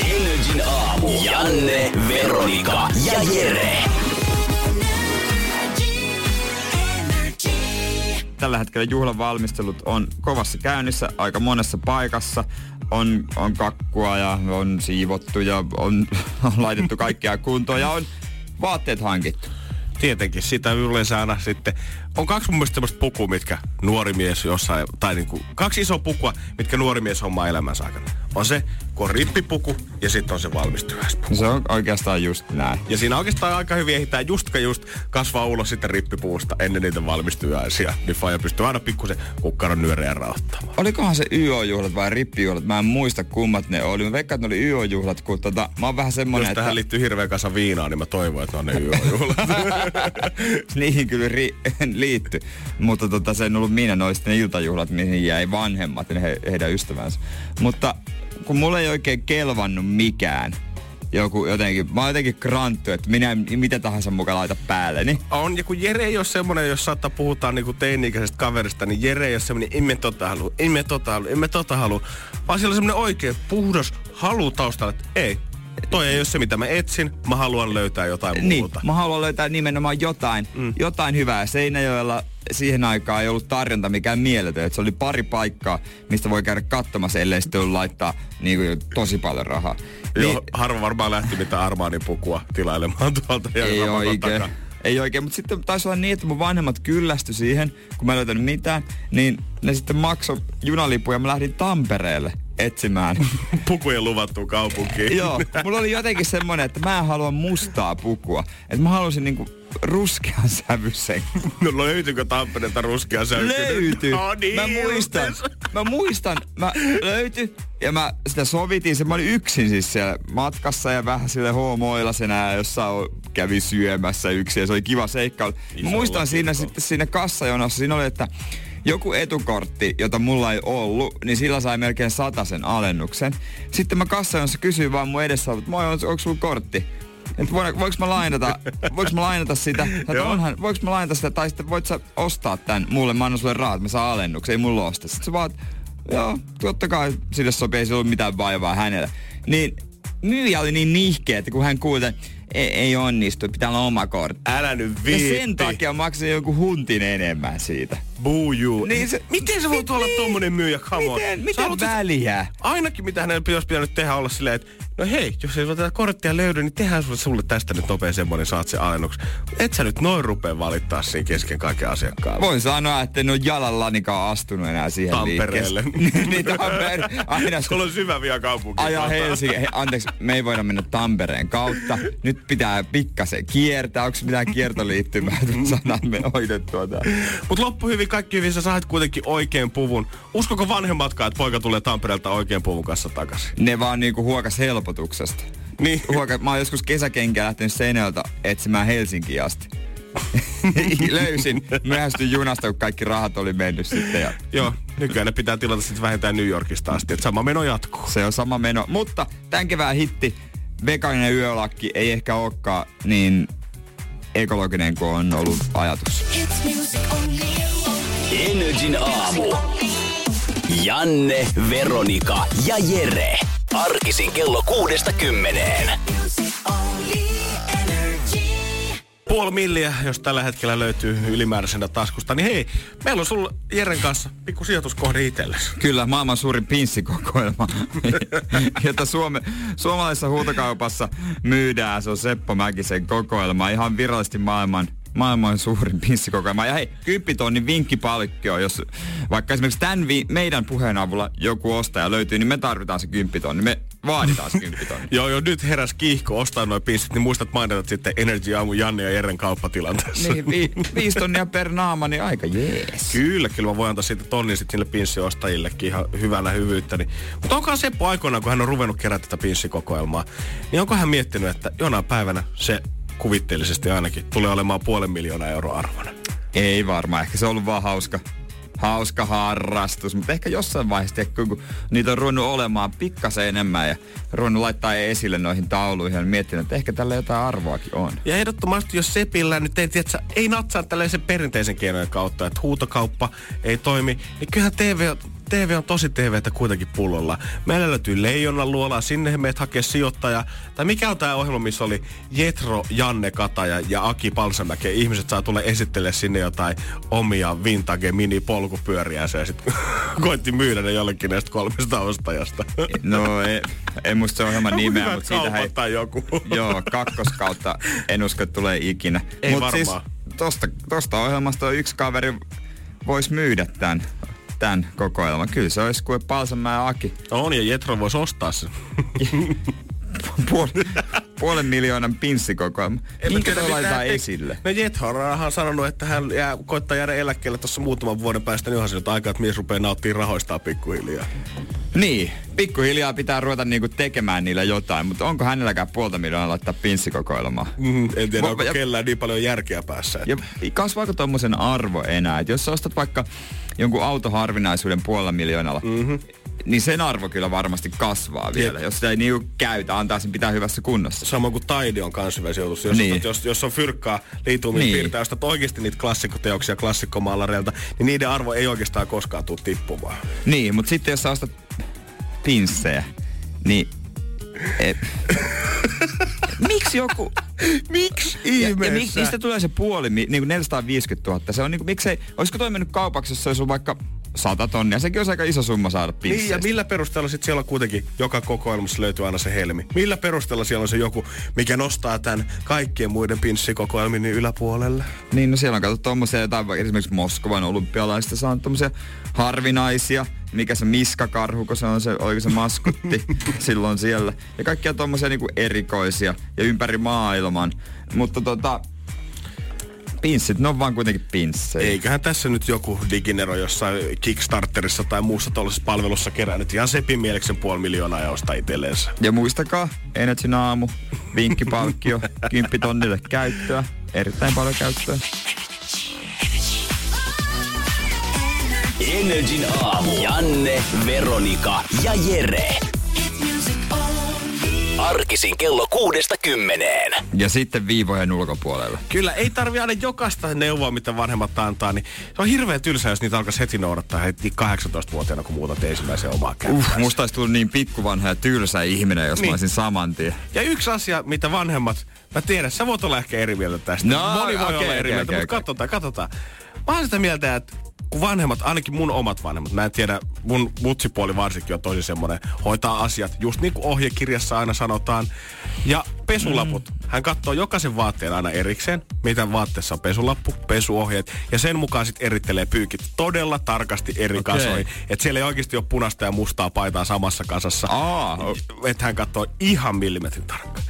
Energin aamu. Janne, Veronika ja Jere. Tällä hetkellä juhlan valmistelut on kovassa käynnissä aika monessa paikassa. On, on kakkua ja on siivottu ja on, on laitettu kaikkea kuntoon ja on vaatteet hankittu. Tietenkin sitä yleensä aina sitten. On kaksi mun mielestä semmoista pukua, mitkä nuori mies jossain, tai niinku, kaksi isoa pukua, mitkä nuori mies hommaa elämänsä aikana. On se, kun on rippipuku ja sitten on se valmistujaispuku. Se on oikeastaan just näin. Ja siinä oikeastaan aika hyvin ehditään justka just kasvaa ulos sitten rippipuusta ennen niitä valmistujaisia. Niin faija pystyy aina pikkusen kukkaron nyöreä rauhoittamaan. Olikohan se YO-juhlat vai rippijuhlat? Mä en muista kummat ne oli. Mä veikkaan, että ne oli YO-juhlat, kun tota, mä oon vähän semmonen, Jos että... tähän liittyy hirveä kasa viinaa, niin mä toivon, että ne on ne yöjuhlat. Niihin kyllä ri- liitty. Mutta tota, se en ollut minä, sitten ne iltajuhlat, mihin jäi vanhemmat ja he, heidän ystävänsä. Mutta kun mulle ei oikein kelvannut mikään, joku jotenkin, mä oon jotenkin kranttu, että minä en mitä tahansa mukaan laita päälle, niin on, ja kun Jere ei ole semmonen, jos saattaa puhutaan niinku teini-ikäisestä kaverista, niin Jere ei ole semmonen, emme tota halua, emme tota halua, emme tota halua. Vaan siellä on semmonen oikein puhdas halu taustalla, että ei, toi ei ole se mitä mä etsin, mä haluan löytää jotain niin, muuta. mä haluan löytää nimenomaan jotain, mm. jotain hyvää. Seinäjoella siihen aikaan ei ollut tarjonta mikään mieletön. Että se oli pari paikkaa, mistä voi käydä katsomassa, ellei sitten laittaa niin kuin, tosi paljon rahaa. Joo, Niin, harva varmaan lähti mitään Armaanin pukua tilailemaan tuolta ja ei oikein. Ei oikein, mutta sitten taisi olla niin, että mun vanhemmat kyllästy siihen, kun mä en löytänyt mitään, niin ne sitten maksoi junalipuja ja mä lähdin Tampereelle etsimään. Pukujen luvattu kaupunkiin. Joo, mulla oli jotenkin semmonen, että mä en halua mustaa pukua. Että mä halusin niinku ruskean sävyisen. No löytyykö Tampereelta ruskea säykky? Löytyi. No niin, mä muistan, mä muistan, mä löytyi ja mä sitä sovitin. Se mä olin yksin siis siellä matkassa ja vähän sille homoilla senä jossain kävi syömässä yksin ja se oli kiva seikkailu. Mä muistan siinä sitten siinä kassajonossa, siinä oli, että joku etukortti, jota mulla ei ollut, niin sillä sai melkein sen alennuksen. Sitten mä kassajonossa kysyin vaan mun edessä, että moi, onko, onko sulla kortti? Että voinko, voinko mä lainata, voinko mä lainata sitä? Että Joo. onhan, voinko mä lainata sitä, tai sitten voit sä ostaa tän mulle, mä annan sulle rahat, mä saan alennuksen, ei mulla osta. Sitten se vaan, joo, totta kai sille sopii, ei sillä ollut mitään vaivaa hänelle. Niin myyjä oli niin nihkeä, että kun hän kuuli, että ei, ei onnistu, pitää olla oma kortti. Älä nyt Ja viitti. sen takia maksin joku huntin enemmän siitä. Boo you. Niin se- miten se voi Mit- olla niin. tommonen myyjä? Come on. Miten, mitä haluat, että- väliä? Ainakin mitä hänellä pitäisi pitänyt tehdä olla silleen, että no hei, jos ei tätä korttia löydy, niin tehdään sulle, sulle tästä nyt nopea semmonen, saat se alennuksen. Et sä nyt noin rupea valittaa siinä kesken kaiken asiakkaan. Voin sanoa, että en ole jalallanikaan astunut enää siihen Tampereelle. liikkeeseen. niin Tampere. Aina Sulla on syvä vielä kaupunki. ajaa Helsinki. He, anteeksi, me ei voida mennä Tampereen kautta. Nyt pitää pikkasen kiertää. Onko mitään kiertoliittymää, että me saadaan me hoidettua tää? Mut loppu hyvin, kaikki hyvin, sä sait kuitenkin oikein puvun. Uskoko vanhemmatkaan, että poika tulee Tampereelta oikein puvun kanssa takaisin? Ne vaan niinku huokas helpotuksesta. Niin. Huoka, mä oon joskus kesäkenkää lähtenyt Seinäjöltä etsimään Helsinkiin asti. Löysin, myöhästyin junasta, kun kaikki rahat oli mennyt sitten. Ja Joo, nykyään ne pitää tilata sitten vähintään New Yorkista asti, että sama meno jatkuu. se on sama meno. Mutta tämän kevään hitti, vegaaninen yölakki, ei ehkä olekaan niin ekologinen kuin on ollut ajatus. Energin aamu. Janne, Veronika ja Jere. Arkisin kello kuudesta kymmeneen. Puoli milliä, jos tällä hetkellä löytyy ylimääräisenä taskusta, niin hei, meillä on sulla Jeren kanssa pikku sijoituskohde itsellesi. Kyllä, maailman suurin pinssikokoelma, jota Suome, suomalaisessa huutokaupassa myydään. Se on Seppo Mäkisen kokoelma, ihan virallisesti maailman maailman suurin pinssikokoelma. Ja hei, 10 tonnin vinkkipalkkio, jos vaikka esimerkiksi tämän vi- meidän puheen avulla joku ostaja löytyy, niin me tarvitaan se 10 tonni. Me vaaditaan se 10 tonnia. Joo, joo, nyt heräs kiihko ostaa noin pinssit, niin muistat mainita sitten Energy Aamu Janne ja Jeren kauppatilanteessa. niin, vi, viisi tonnia per naama, niin aika jees. Kyllä, kyllä mä voin antaa siitä tonnin sitten niille pinssiostajillekin ihan hyvänä hyvyyttä. Niin. Mutta onkohan Seppo aikoinaan, kun hän on ruvennut kerätä tätä pinssikokoelmaa, niin onko hän miettinyt, että jonain päivänä se kuvitteellisesti ainakin tulee olemaan puolen miljoonaa euroa arvona? Ei varmaan, ehkä se on ollut vaan hauska, hauska harrastus, mutta ehkä jossain vaiheessa, tiedätkö, kun niitä on ruvennut olemaan pikkasen enemmän ja ruvennut laittaa esille noihin tauluihin ja miettinyt, että ehkä tällä jotain arvoakin on. Ja ehdottomasti, jos Sepillä nyt ei, tiedä, ei natsaa tällaisen perinteisen keinojen kautta, että huutokauppa ei toimi, niin kyllähän TV, TV on tosi TVtä kuitenkin pullolla. Meillä löytyy Leijonan luola, sinne meet hakee sijoittaja. Tai mikä on tämä ohjelma, missä oli Jetro, Janne Kataja ja Aki Palsamäki. Ihmiset saa tulla esittelemään sinne jotain omia vintage mini polkupyöriä ja sitten koitti myydä ne jollekin näistä kolmesta ostajasta. No ei, ei muista se ohjelman nimeä, mutta siitä kaupat ei, tai joku. joo, kakkoskautta en usko, että tulee ikinä. Ei Mut siis varmaan. tosta, tosta ohjelmasta yksi kaveri voisi myydä tämän, tämän kokoelman. Kyllä se olisi kuin Palsamäen Aki. On, ja Jetro voisi ostaa sen. Puoli, puolen miljoonan pinssikokoelma. Minkä te laitetaan esille? No Jethorahan on sanonut, että hän jää, koittaa jäädä eläkkeelle tuossa muutaman vuoden päästä, niin onhan se nyt aika, että mies rupeaa nauttimaan rahoistaan pikkuhiljaa. Niin, pikkuhiljaa pitää ruveta niinku tekemään niillä jotain, mutta onko hänelläkään puolta miljoonaa laittaa pinssikokoelmaa? Mm, en tiedä, Mo- onko ja- kellään niin paljon järkeä päässä. Ja kasvaako tuommoisen arvo enää? Et jos sä ostat vaikka jonkun autoharvinaisuuden puolella miljoonalla, mm-hmm. Niin sen arvo kyllä varmasti kasvaa vielä. Jep. Jos sitä ei niinku käytä, antaa sen pitää hyvässä kunnossa. Samoin kuin taide on kans hyvä sijoitus. Jos, Niin. jos, jos on fyrkkaa liitumin Niin. niin. piirtää, ostat oikeasti niitä klassikkoteoksia klassikkomaalareilta, niin niiden arvo ei oikeastaan koskaan tule tippumaan. Niin, mutta sitten jos sä ostat pinssejä, niin... Et, miksi joku... Miksi Ja, ja miksi niistä tulee se puoli, mi- niin kuin 450 000? Se on niin kuin, miksei, olisiko toi mennyt kaupaksi, jos se olisi ollut vaikka 100 tonnia? Sekin olisi aika iso summa saada Niin, ja millä perusteella sitten siellä on kuitenkin joka kokoelmassa löytyy aina se helmi? Millä perusteella siellä on se joku, mikä nostaa tämän kaikkien muiden pinssikokoelmien yläpuolelle? Niin, no siellä on katsottu tommosia jotain, esimerkiksi Moskovan olympialaisista saanut tommosia harvinaisia, mikä se miskakarhu, kun se on se, oliko se maskotti silloin siellä. Ja kaikkia tommosia niinku erikoisia ja ympäri maailman. Mutta tota, pinssit, ne on vaan kuitenkin pinssejä. Eiköhän tässä nyt joku diginero jossain Kickstarterissa tai muussa tuollaisessa palvelussa kerännyt ihan sepin mieleksen puoli miljoonaa ja ostaa itselleensä. Ja muistakaa, Energy aamu, vinkkipalkkio, 10 tonnille käyttöä, erittäin paljon käyttöä. Energin aamu. Janne, Veronika ja Jere. Arkisin kello kuudesta kymmeneen. Ja sitten viivojen ulkopuolella. Kyllä, ei tarvi aina jokaista neuvoa, mitä vanhemmat antaa, niin se on hirveän tylsää, jos niitä alkaisi heti noudattaa heti 18-vuotiaana, kun muutat ensimmäisen omaa Uh, käyttöön. musta olisi tullut niin pikkuvanha ja tylsä ihminen, jos niin. Mä olisin saman tien. Ja yksi asia, mitä vanhemmat, mä tiedän, sä voit olla ehkä eri mieltä tästä. No, Moni voi okei, olla eri okei, mieltä, okei, mutta okei. katsotaan, katsotaan. Mä oon sitä mieltä, että kun vanhemmat, ainakin mun omat vanhemmat, mä en tiedä, mun mutsipuoli varsinkin on tosi semmoinen, hoitaa asiat just niin kuin ohjekirjassa aina sanotaan. Ja pesulaput, mm. hän katsoo jokaisen vaatteen aina erikseen, mitä vaatteessa on pesulappu, pesuohjeet, ja sen mukaan sitten erittelee pyykit todella tarkasti eri okay. kasoihin. Että siellä ei oikeasti ole punaista ja mustaa paitaa samassa kasassa. Että hän katsoo ihan millimetrin tarkkaan.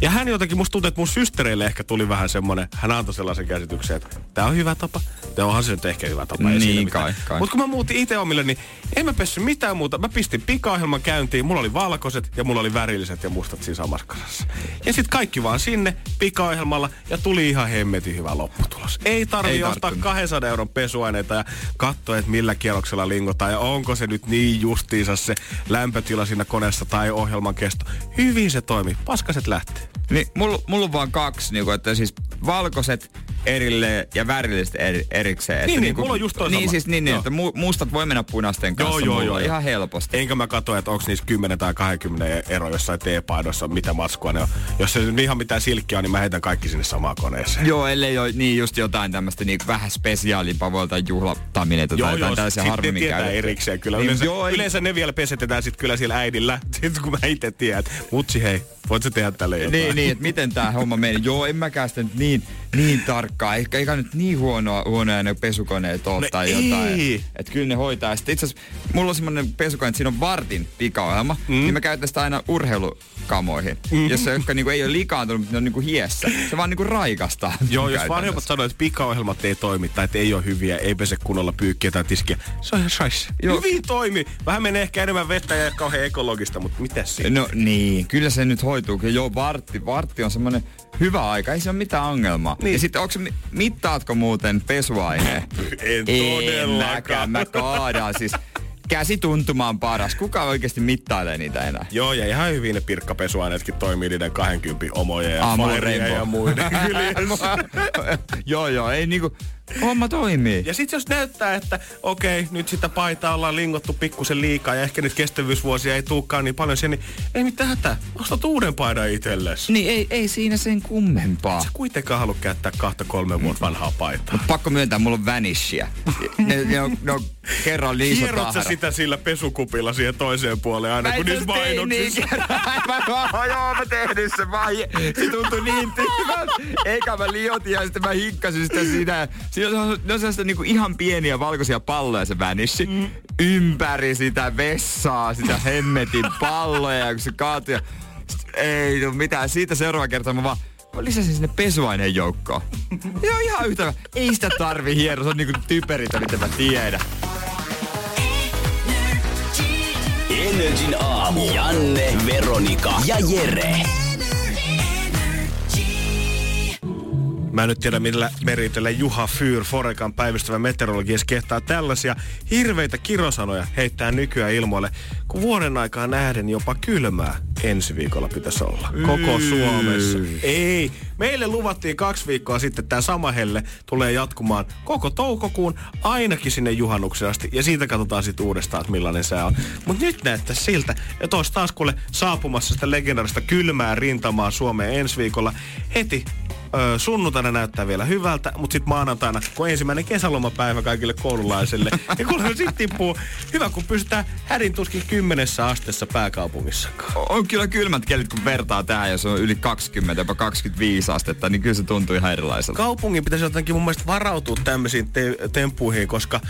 Ja hän jotenkin, musta tuntuu, että mun systereille ehkä tuli vähän semmonen, hän antoi sellaisen käsityksen, että tämä on hyvä tapa. Tämä onhan se nyt ehkä hyvä tapa. Niin mitään. kai, kai. Mutta kun mä muutin itse omille, niin en mä pessy mitään muuta. Mä pistin pikaohjelman käyntiin, mulla oli valkoiset ja mulla oli värilliset ja mustat siinä samassa kasassa. Ja sitten kaikki vaan sinne pikaohjelmalla ja tuli ihan hemmetin hyvä lopputulos. Ei tarvi Ei ostaa tarttunut. 200 euron pesuaineita ja katsoa, että millä kierroksella lingotaan ja onko se nyt niin justiinsa se lämpötila siinä koneessa tai ohjelman kesto. Hyvin se toimii. Paskaset lähtee. Niin, mulla, mulla on vaan kaksi, niin kuin, että siis valkoiset erilleen ja värilliset eri, erikseen. että Niin, niin, niinku- mulla on just toi Niin sama. siis niin, niin Joo. että mu, mustat voi mennä punaisten kanssa Joo, joo, joo, joo. ihan helposti. Enkä mä katso, että onko niissä 10 tai 20 ero jossain teepaidossa, mitä matskua ne on. Jos se ihan mitään silkkiä on, niin mä heitän kaikki sinne samaan koneeseen. Joo, ellei ole niin just jotain tämmöistä niin vähän spesiaalimpaa, voi jotain juhlattaminen tai jotain tällaisia harvemmin erikseen kyllä. Niin, Yleensä, joo, yleensä ne vielä pesetetään sit kyllä siellä äidillä, sit kun mä itse tiedän, mutsi hei, voit sä tehdä tälle jotain? Niin, niin, että miten tää homma meni. Joo, en mäkään sitä nyt niin, niin tarkkaa. Eikä, eikä nyt niin huonoa, huonoja ne pesukoneet ole No tai ei. jotain. Että kyllä ne hoitaa. Sitten itse asiassa mulla on semmonen pesukone, että siinä on vartin pikaohjelma. Mm. Niin mä käytän sitä aina urheilukamoihin. Mm. Jossa jotka niinku ei ole likaantunut, mutta ne on niinku hiessä. Se vaan niinku raikastaa. Joo, jos vanhemmat sanoo, että pikaohjelmat ei toimi tai että ei ole hyviä, ei pese kunnolla pyykkiä tai tiskiä. Se on ihan sais. Joo. Hyvin toimi. Vähän menee ehkä enemmän vettä ja kauhean ekologista, mutta mitä siinä? No niin, kyllä se nyt hoituu. Joo, vartti, vartti on semmoinen hyvä aika, ei se ole mitään ongelmaa. Niin. Ja sitten onko, mittaatko muuten pesuaineen? En todellakaan. mä kaadan siis. Käsituntuma on paras. Kuka oikeasti mittailee niitä enää? Joo, ja ihan hyvin ne pirkkapesuaineetkin toimii niiden 20 omojen ja Fireja ja muiden joo, joo, ei niinku, homma toimii. Ja sitten jos näyttää, että okei, nyt sitä paitaa ollaan lingottu pikkusen liikaa ja ehkä nyt kestävyysvuosia ei tuukaan niin paljon siihen, niin ei mitään hätää. Ostat uuden paidan itsellesi. Niin ei, ei siinä sen kummempaa. Sä kuitenkaan halua käyttää kahta kolme vuotta vanhaa paitaa. Pakko myöntää, mulla on vanishia. Ne, ne, on, ne on kerran niin iso sä tahra. sitä sillä pesukupilla siihen toiseen puoleen aina, kun niissä mainoksissa. Mä, joo, mä tehdin sen. Se tuntui niin tyhmältä. Eikä mä liotin ja sitten mä hikkasin sitä siinä. Siinä on, ne on sellaista niinku ihan pieniä valkoisia palloja se vänishi. Mm. Ympäri sitä vessaa, sitä hemmetin palloja, kun se kaatui. Ei no mitään. Siitä seuraava kerta mä vaan Mä lisäsin sinne pesuaineen joukkoon. Joo, ihan yhtä. hyvä. Ei sitä tarvi hieno, se on niinku typerintä, mitä mä tiedän. Energin aamu. Janne, Veronika ja Jere. Mä en nyt tiedä, millä meritöllä Juha Fyr, Forekan päivystävä meteorologi, edes kehtaa tällaisia hirveitä kirosanoja heittää nykyään ilmoille, kun vuoden aikaa nähden jopa kylmää ensi viikolla pitäisi olla. Koko Suomessa. Ei. Meille luvattiin kaksi viikkoa sitten, että tämä sama helle tulee jatkumaan koko toukokuun ainakin sinne juhannuksen asti. Ja siitä katsotaan sitten uudestaan, että millainen sää on. Mutta nyt näyttää siltä, että olisi taas kuule saapumassa sitä legendarista kylmää rintamaa Suomeen ensi viikolla heti Öö, sunnuntaina näyttää vielä hyvältä, mutta sitten maanantaina, kun ensimmäinen kesälomapäivä kaikille koululaisille, niin kuule sitten tippuu. Hyvä, kun pystytään hädin tuskin kymmenessä asteessa pääkaupungissakaan. On kyllä kylmät kelit, kun vertaa tähän, jos on yli 20, jopa 25 astetta, niin kyllä se tuntuu ihan erilaiselta. Kaupungin pitäisi jotenkin mun mielestä varautua tämmöisiin te- temppuihin, koska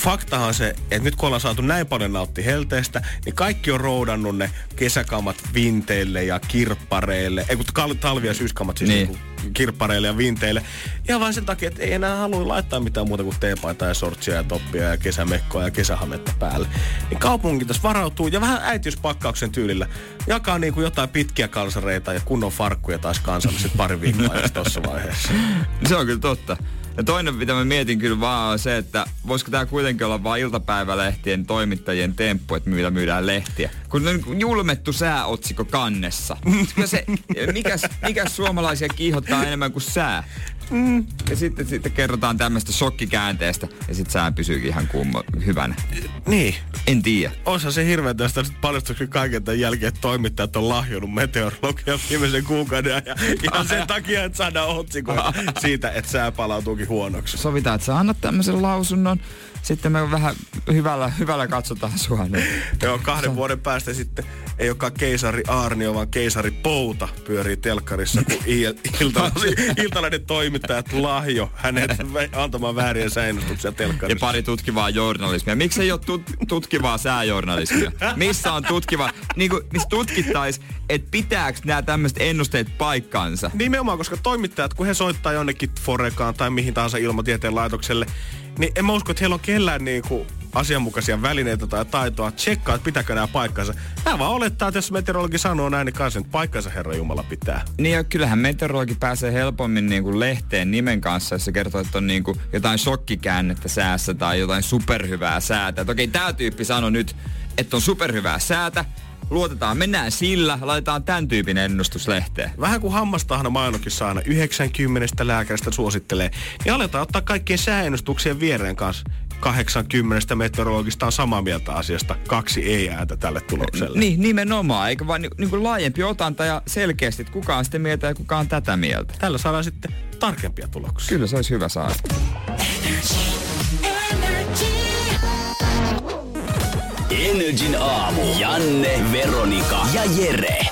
faktahan on se, että nyt kun ollaan saatu näin paljon nautti helteestä, niin kaikki on roudannut ne kesäkamat vinteille ja kirppareille. Ei kun kal- talvi- ja syyskamat siis Niin. niin. kirppareille ja vinteille. Ihan vain sen takia, että ei enää halua laittaa mitään muuta kuin teepaitaa ja sortsia ja toppia ja kesämekkoa ja kesähametta päälle. Niin kaupunki tässä varautuu ja vähän äitiyspakkauksen tyylillä jakaa niin kuin jotain pitkiä kalsareita ja kunnon farkkuja taas kansalle sit pari viikkoa just tossa vaiheessa. Se on kyllä totta. Ja toinen, mitä mä mietin kyllä vaan on se, että voisiko tämä kuitenkin olla vain iltapäivälehtien toimittajien temppu, että millä myydään lehtiä. Kun on julmettu sääotsikko kannessa. Se, mikäs, mikäs suomalaisia kiihottaa enemmän kuin sää? Mm. Ja sitten, sitten kerrotaan tämmöistä shokkikäänteestä ja sitten sää pysyykin ihan kumma, hyvänä. Niin, En tiedä. Osa se hirveä tästä paljastuksen kaiken tämän jälkeen, että toimittajat on lahjonut meteorologian viimeisen kuukauden ajan. Ihan sen takia, että saadaan otsikoita siitä, että sää palautuukin huonoksi. Sovitaan, että sä annat tämmöisen lausunnon. Sitten me vähän hyvällä, hyvällä katsotaan sua. Niin. Joo, kahden vuoden päästä sitten ei olekaan keisari Aarnio, vaan keisari Pouta pyörii telkkarissa, kun il- iltalainen, toimittajat lahjo hänet antamaan vääriä säännöstuksia Ja telkkarissa. pari tutkivaa journalismia. Miksi ei ole tut- tutkivaa sääjournalismia? Missä on tutkiva, niin kuin, missä tutkittais, että pitääkö nämä tämmöiset ennusteet paikkansa? Nimenomaan, koska toimittajat, kun he soittaa jonnekin Forekaan tai mihin tahansa ilmatieteen laitokselle, niin en mä usko, että heillä on kellään niinku asianmukaisia välineitä tai taitoa tsekkaa, että pitääkö nämä paikkansa. Nämä vaan olettaa, että jos meteorologi sanoo näin, niin kanssa, että paikkansa Herra Jumala pitää. Niin ja kyllähän meteorologi pääsee helpommin niin kuin lehteen nimen kanssa, jos se kertoo, että on niin kuin jotain shokkikäännettä säässä tai jotain superhyvää säätä. Että okei, tämä tyyppi sanoi nyt, että on superhyvää säätä, luotetaan, mennään sillä, laitetaan tämän tyypin ennustus lehteen. Vähän kuin hammastahna mainokissa aina 90 lääkäristä suosittelee, niin aletaan ottaa kaikkien sääennustuksien viereen kanssa. 80 meteorologista on samaa mieltä asiasta. Kaksi ei ääntä tälle tulokselle. Niin, nimenomaan, eikä vaan niin, niin laajempi otanta ja selkeästi, että kuka on sitä mieltä ja kuka on tätä mieltä. Tällä saadaan sitten tarkempia tuloksia. Kyllä se olisi hyvä saada. Energin aamu. Janne, Veronika ja Jere.